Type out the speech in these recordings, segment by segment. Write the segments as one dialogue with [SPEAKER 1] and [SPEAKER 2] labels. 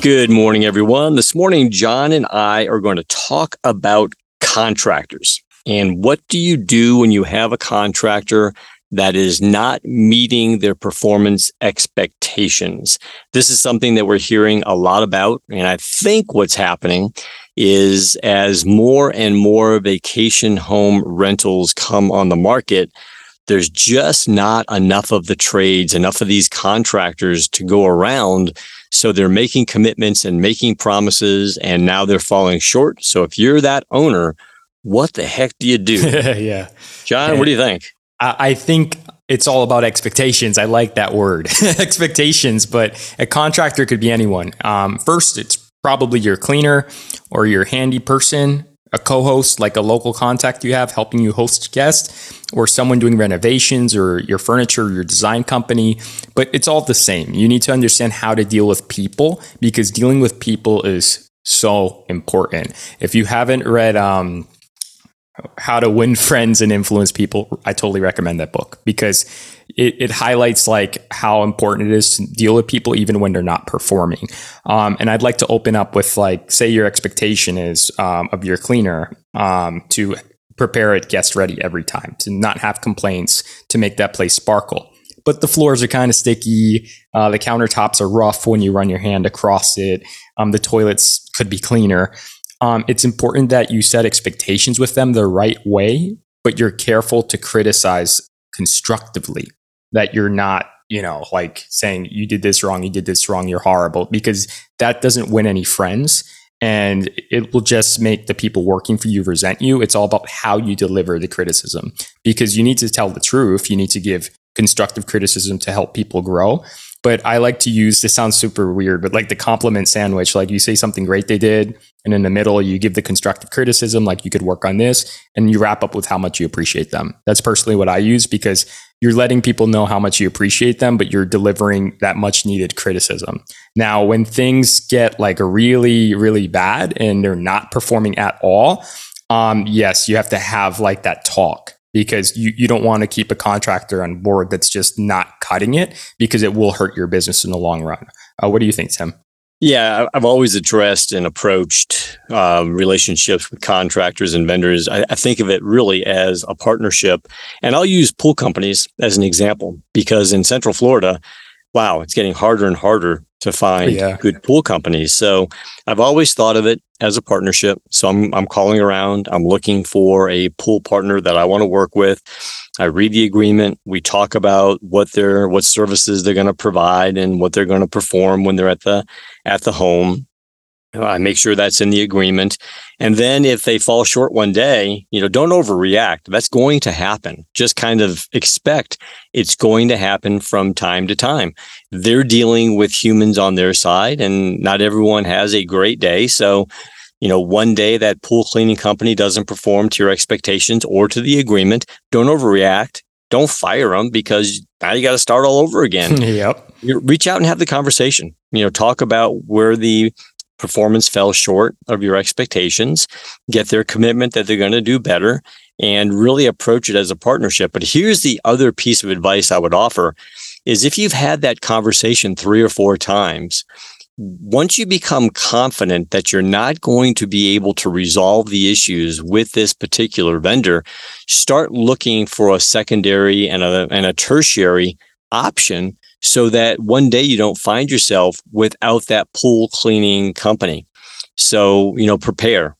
[SPEAKER 1] Good morning, everyone. This morning, John and I are going to talk about contractors. And what do you do when you have a contractor that is not meeting their performance expectations? This is something that we're hearing a lot about. And I think what's happening is as more and more vacation home rentals come on the market, there's just not enough of the trades, enough of these contractors to go around. So they're making commitments and making promises, and now they're falling short. So if you're that owner, what the heck do you do?
[SPEAKER 2] yeah.
[SPEAKER 1] John, what do you think?
[SPEAKER 2] I, I think it's all about expectations. I like that word, expectations, but a contractor could be anyone. Um, first, it's probably your cleaner or your handy person a co-host like a local contact you have helping you host guests or someone doing renovations or your furniture or your design company. But it's all the same. You need to understand how to deal with people because dealing with people is so important. If you haven't read um, how to win friends and influence people i totally recommend that book because it, it highlights like how important it is to deal with people even when they're not performing. Um, and I'd like to open up with like, say your expectation is um, of your cleaner um, to prepare it guest ready every time, to not have complaints, to make that place sparkle. But the floors are kind of sticky. Uh, the countertops are rough when you run your hand across it. Um, the toilets could be cleaner. Um, it's important that you set expectations with them the right way, but you're careful to criticize constructively that you're not you know like saying you did this wrong you did this wrong you're horrible because that doesn't win any friends and it will just make the people working for you resent you. It's all about how you deliver the criticism because you need to tell the truth. You need to give constructive criticism to help people grow but I like to use this sounds super weird, but like the compliment sandwich, like you say something great they did, and in the middle you give the constructive criticism, like you could work on this, and you wrap up with how much you appreciate them. That's personally what I use because you're letting people know how much you appreciate them, but you're delivering that much needed criticism. Now, when things get like really, really bad and they're not performing at all, um, yes, you have to have like that talk because you, you don't want to keep a contractor on board that's just not cutting it because it will hurt your business in the long run. Uh, what do you think, Tim?
[SPEAKER 1] Yeah, I've always addressed and approached um, relationships with contractors and vendors. I, I, think of it really as a partnership. And I'll use pool companies as an example because in Central Florida, wow, it's getting harder and harder to find yeah. good pool companies. So I've always thought of it as a partnership. So I'm I'm calling around. I'm looking for a pool partner that I want to work with. I read the agreement. We talk about what they're what services they're going to provide and what they're going to perform when they're at the at the home. I make sure that's in the agreement. And then if they fall short one day, you know, don't overreact. That's going to happen. Just kind of expect it's going to happen from time to time. They're dealing with humans on their side and not everyone has a great day. So, you know, one day that pool cleaning company doesn't perform to your expectations or to the agreement, don't overreact. Don't fire them because now you got to start all over again.
[SPEAKER 2] yep.
[SPEAKER 1] You reach out and have the conversation. You know, talk about where the performance fell short of your expectations, get their commitment that they're going to do better, and really approach it as a partnership. But here's the other piece of advice I would offer is if you've had that conversation three or four times, once you become confident that you're not going to be able to resolve the issues with this particular vendor, start looking for a secondary and a, and a tertiary option so that one day you don't find yourself without that pool cleaning company. So, you know, prepare,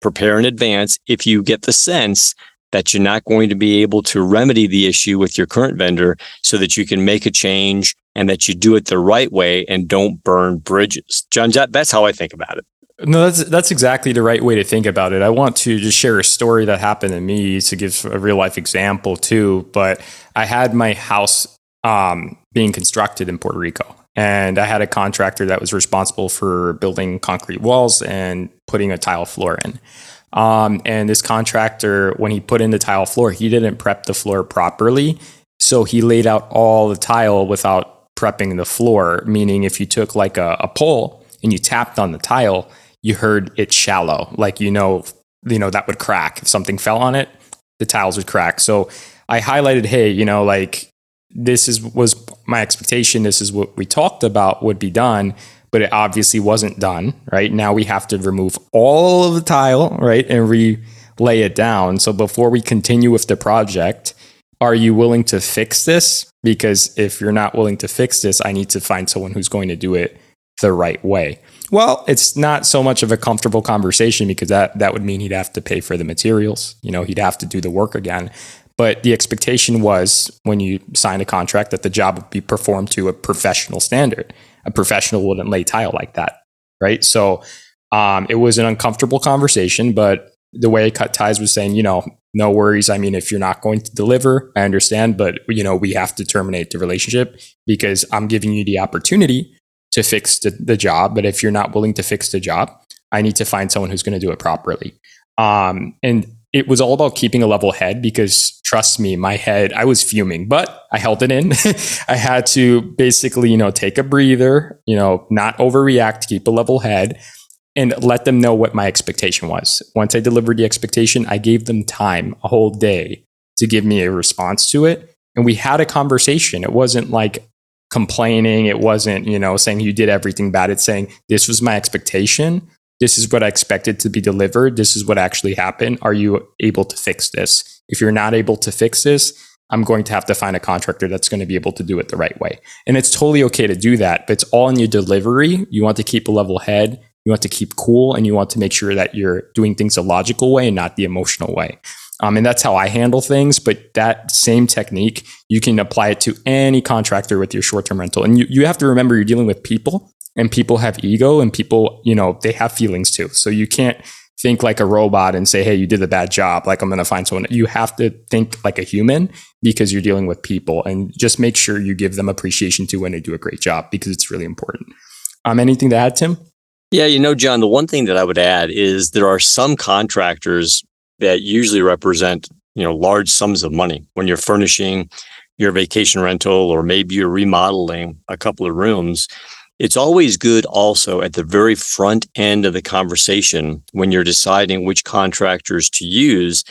[SPEAKER 1] prepare in advance if you get the sense that you're not going to be able to remedy the issue with your current vendor so that you can make a change and that you do it the right way and don't burn bridges. John, that's how I think about it.
[SPEAKER 2] No, that's that's exactly the right way to think about it. I want to just share a story that happened to me to give a real life example too. But I had my house um, being constructed in Puerto Rico. And I had a contractor that was responsible for building concrete walls and putting a tile floor in. Um, and this contractor, when he put in the tile floor, he didn't prep the floor properly. So he laid out all the tile without prepping the floor, meaning if you took like a, a pole and you tapped on the tile, you heard it shallow, like you know, you know that would crack if something fell on it, the tiles would crack. So I highlighted, hey, you know, like this is was my expectation. This is what we talked about would be done, but it obviously wasn't done. Right now, we have to remove all of the tile, right, and relay it down. So before we continue with the project, are you willing to fix this? Because if you're not willing to fix this, I need to find someone who's going to do it the right way. Well, it's not so much of a comfortable conversation because that that would mean he'd have to pay for the materials. You know, he'd have to do the work again. But the expectation was when you sign a contract that the job would be performed to a professional standard. A professional wouldn't lay tile like that, right? So um, it was an uncomfortable conversation, but the way I cut ties was saying, you know, no worries. I mean, if you're not going to deliver, I understand, but you know, we have to terminate the relationship because I'm giving you the opportunity to fix the, the job. But if you're not willing to fix the job, I need to find someone who's going to do it properly. Um, and it was all about keeping a level head because trust me, my head, I was fuming, but I held it in. I had to basically, you know, take a breather, you know, not overreact, keep a level head and let them know what my expectation was. Once I delivered the expectation, I gave them time, a whole day to give me a response to it. And we had a conversation. It wasn't like complaining. It wasn't, you know, saying you did everything bad. It's saying this was my expectation. This is what I expected to be delivered. This is what actually happened. Are you able to fix this? If you're not able to fix this, I'm going to have to find a contractor that's going to be able to do it the right way. And it's totally okay to do that, but it's all in your delivery. You want to keep a level head. You want to keep cool and you want to make sure that you're doing things a logical way and not the emotional way. Um, and that's how I handle things. But that same technique, you can apply it to any contractor with your short term rental. And you, you have to remember you're dealing with people and people have ego and people, you know, they have feelings too. So you can't think like a robot and say, hey, you did a bad job. Like I'm going to find someone. You have to think like a human because you're dealing with people and just make sure you give them appreciation too when they do a great job because it's really important. Um, anything to add, Tim?
[SPEAKER 1] Yeah, you know, John, the one thing that I would add is there are some contractors that usually represent, you know, large sums of money when you're furnishing your vacation rental or maybe you're remodeling a couple of rooms it's always good also at the very front end of the conversation when you're deciding which contractors to use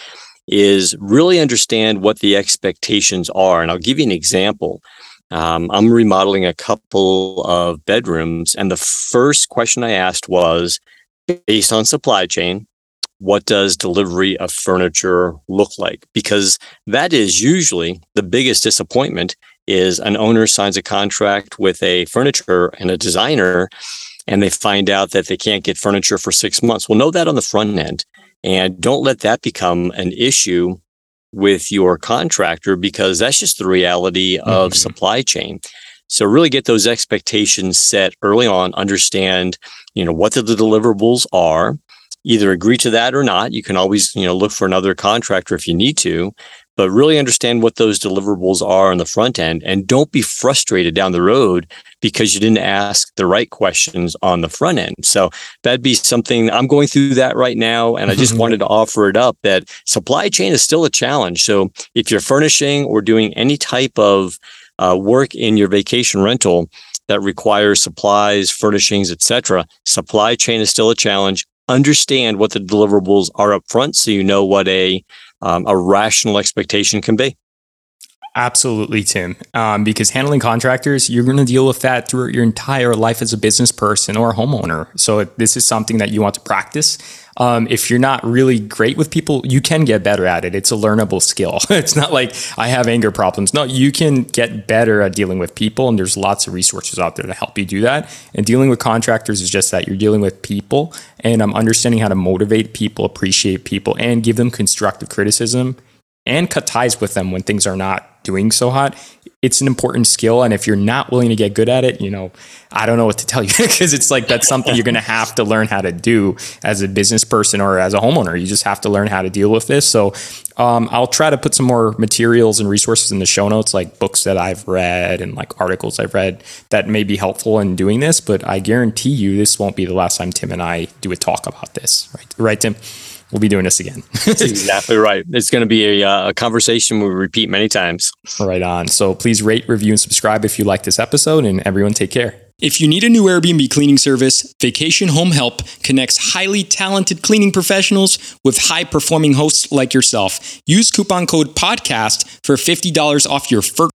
[SPEAKER 1] is really understand what the expectations are. And I'll give you an example. Um, I'm remodeling a couple of bedrooms, and the first question I asked was based on supply chain, what does delivery of furniture look like? Because that is usually the biggest disappointment is an owner signs a contract with a furniture and a designer and they find out that they can't get furniture for six months. Well, know that on the front end and don't let that become an issue with your contractor because that's just the reality of mm-hmm. supply chain. So really get those expectations set early on, understand, you know, what the deliverables are, either agree to that or not. You can always, you know, look for another contractor if you need to, but really understand what those deliverables are on the front end and don't be frustrated down the road because you didn't ask the right questions on the front end. So that'd be something I'm going through that right now. And I just wanted to offer it up that supply chain is still a challenge. So if you're furnishing or doing any type of uh, work in your vacation rental, that requires supplies, furnishings, etc. Supply chain is still a challenge. Understand what the deliverables are up front so you know what a um, a rational expectation can be.
[SPEAKER 2] Absolutely, Tim. Um, because handling contractors, you're going to deal with that throughout your entire life as a business person or a homeowner. So this is something that you want to practice. Um, if you're not really great with people, you can get better at it. It's a learnable skill. it's not like I have anger problems. No, you can get better at dealing with people, and there's lots of resources out there to help you do that. And dealing with contractors is just that you're dealing with people, and I'm um, understanding how to motivate people, appreciate people, and give them constructive criticism and cut ties with them when things are not doing so hot it's an important skill. And if you're not willing to get good at it, you know, I don't know what to tell you because it's like that's something you're going to have to learn how to do as a business person or as a homeowner. You just have to learn how to deal with this. So um, I'll try to put some more materials and resources in the show notes, like books that I've read and like articles I've read that may be helpful in doing this. But I guarantee you, this won't be the last time Tim and I do a talk about this. Right, right, Tim? We'll be doing this again.
[SPEAKER 1] That's exactly right. It's going to be a, uh, a, conversation we repeat many times.
[SPEAKER 2] Right on. So please rate, review, and subscribe if you like this episode, and everyone take care. If you need a new Airbnb cleaning service, Vacation Home Help connects highly talented cleaning professionals with high performing hosts like yourself. Use coupon code PODCAST for $50 off your first.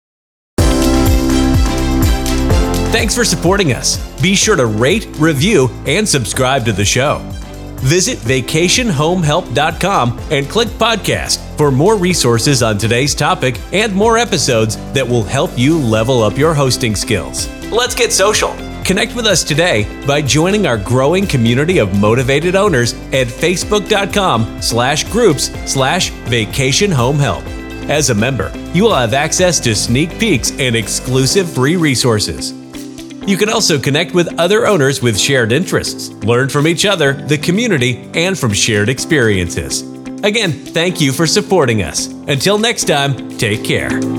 [SPEAKER 3] Thanks for supporting us. Be sure to rate, review, and subscribe to the show. Visit vacationhomehelp.com and click podcast for more resources on today's topic and more episodes that will help you level up your hosting skills. Let's get social. Connect with us today by joining our growing community of motivated owners at facebook.com slash groups slash vacation home help. As a member, you will have access to sneak peeks and exclusive free resources. You can also connect with other owners with shared interests, learn from each other, the community, and from shared experiences. Again, thank you for supporting us. Until next time, take care.